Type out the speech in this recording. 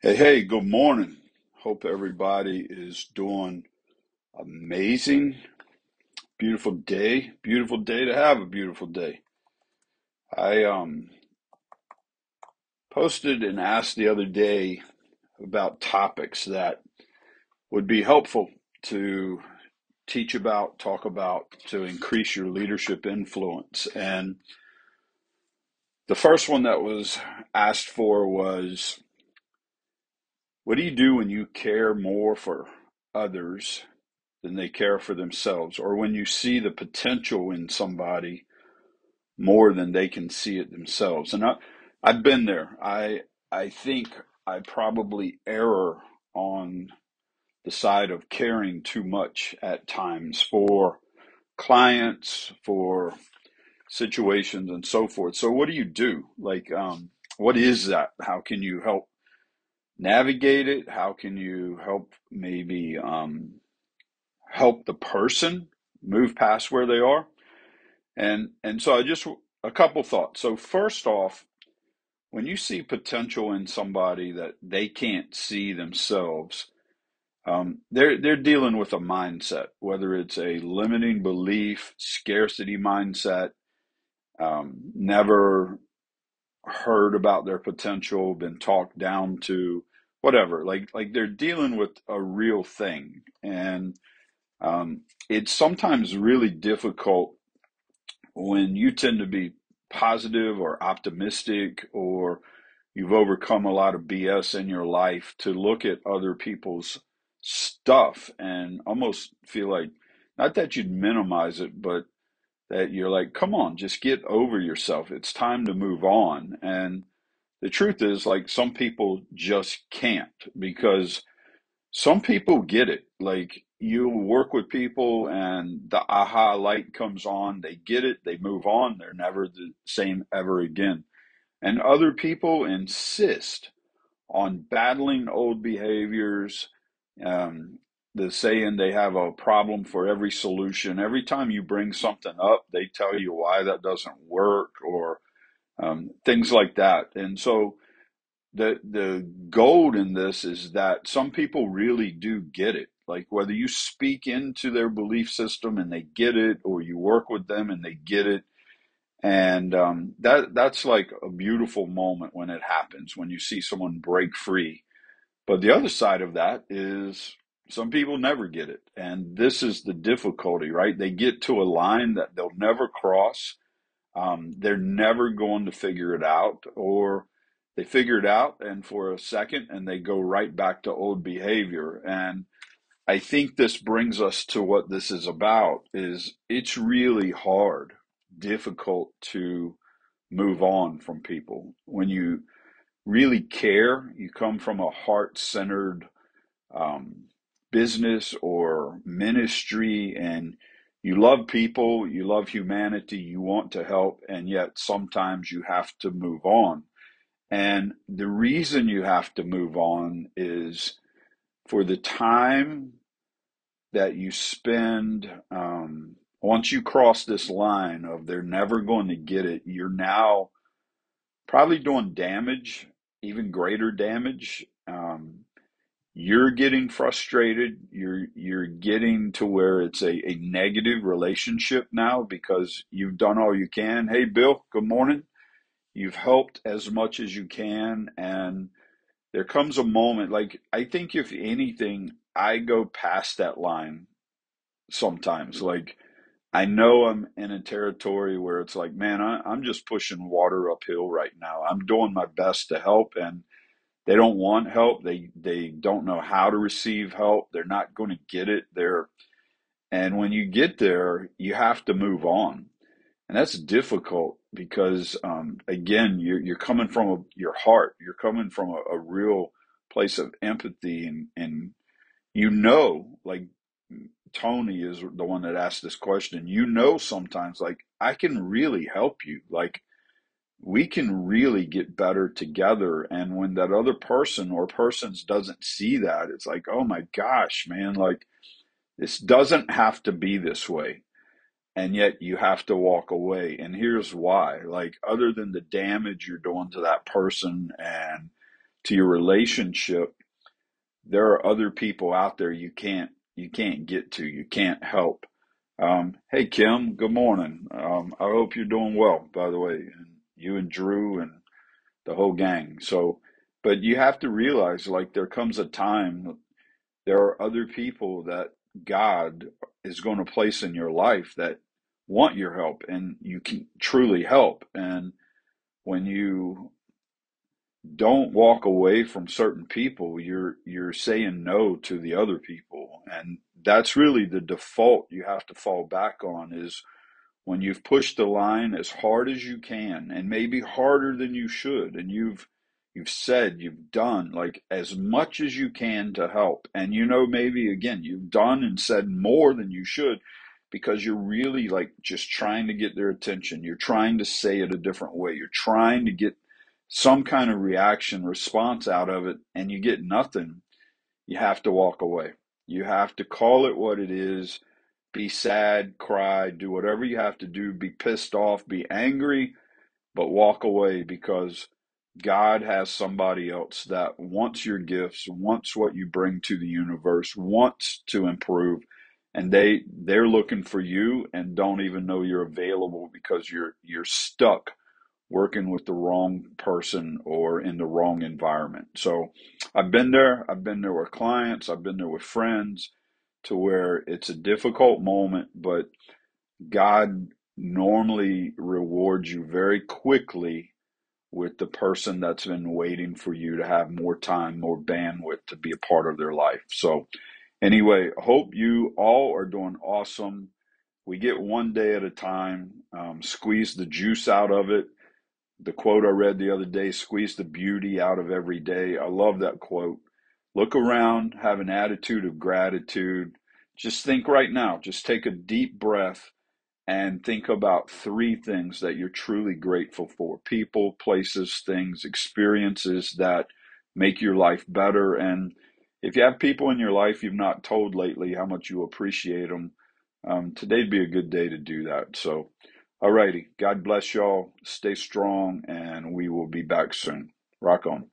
Hey, hey, good morning. Hope everybody is doing amazing. Beautiful day. Beautiful day to have a beautiful day. I um posted and asked the other day about topics that would be helpful to teach about, talk about to increase your leadership influence. And the first one that was asked for was what do you do when you care more for others than they care for themselves, or when you see the potential in somebody more than they can see it themselves. And I, I've been there. I I think I probably err on the side of caring too much at times for clients, for situations, and so forth. So, what do you do? Like, um, what is that? How can you help navigate it? How can you help maybe um, help the person move past where they are? And and so I just a couple thoughts. So first off, when you see potential in somebody that they can't see themselves, um, they're they're dealing with a mindset, whether it's a limiting belief, scarcity mindset, um, never heard about their potential, been talked down to, whatever. Like like they're dealing with a real thing, and um, it's sometimes really difficult when you tend to be positive or optimistic or you've overcome a lot of BS in your life to look at other people's stuff and almost feel like not that you'd minimize it, but that you're like, come on, just get over yourself. It's time to move on. And the truth is, like, some people just can't because some people get it. Like you work with people and the aha light comes on, they get it, they move on, they're never the same ever again. And other people insist on battling old behaviors. Um, the saying they have a problem for every solution. Every time you bring something up, they tell you why that doesn't work or um, things like that. And so the the gold in this is that some people really do get it. Like whether you speak into their belief system and they get it or you work with them and they get it. And um, that that's like a beautiful moment when it happens when you see someone break free. But the other side of that is some people never get it. And this is the difficulty right? They get to a line that they'll never cross um, they're never going to figure it out, or they figure it out and for a second and they go right back to old behavior. And I think this brings us to what this is about is it's really hard, difficult to move on from people. When you really care, you come from a heart-centered um, business or ministry and you love people, you love humanity, you want to help, and yet sometimes you have to move on. And the reason you have to move on is for the time that you spend, um, once you cross this line of they're never going to get it, you're now probably doing damage, even greater damage. Um, you're getting frustrated you're you're getting to where it's a, a negative relationship now because you've done all you can. Hey bill good morning. You've helped as much as you can and there comes a moment like i think if anything i go past that line sometimes. Like i know i'm in a territory where it's like man I, i'm just pushing water uphill right now. I'm doing my best to help and they don't want help. They they don't know how to receive help. They're not going to get it. They're and when you get there, you have to move on, and that's difficult because um, again, you're you're coming from a, your heart. You're coming from a, a real place of empathy, and and you know, like Tony is the one that asked this question. You know, sometimes like I can really help you, like we can really get better together. And when that other person or persons doesn't see that, it's like, oh my gosh, man, like this doesn't have to be this way. And yet you have to walk away. And here's why like, other than the damage you're doing to that person and to your relationship, there are other people out there you can't you can't get to, you can't help. Um, hey Kim, good morning. Um, I hope you're doing well, by the way, you and Drew and the whole gang. So, but you have to realize, like, there comes a time there are other people that God is going to place in your life that want your help, and you can truly help. And when you don't walk away from certain people you're you're saying no to the other people and that's really the default you have to fall back on is when you've pushed the line as hard as you can and maybe harder than you should and you've you've said you've done like as much as you can to help. And you know maybe again you've done and said more than you should because you're really like just trying to get their attention. You're trying to say it a different way. You're trying to get some kind of reaction response out of it and you get nothing, you have to walk away. You have to call it what it is, be sad, cry, do whatever you have to do, be pissed off, be angry, but walk away because God has somebody else that wants your gifts, wants what you bring to the universe, wants to improve, and they they're looking for you and don't even know you're available because you're you're stuck working with the wrong person or in the wrong environment. So I've been there. I've been there with clients. I've been there with friends to where it's a difficult moment, but God normally rewards you very quickly with the person that's been waiting for you to have more time, more bandwidth to be a part of their life. So anyway, hope you all are doing awesome. We get one day at a time. Um, squeeze the juice out of it the quote I read the other day squeeze the beauty out of every day. I love that quote. Look around, have an attitude of gratitude. Just think right now, just take a deep breath and think about three things that you're truly grateful for people, places, things, experiences that make your life better. And if you have people in your life you've not told lately how much you appreciate them, um, today'd be a good day to do that. So, all righty. God bless y'all. Stay strong, and we will be back soon. Rock on.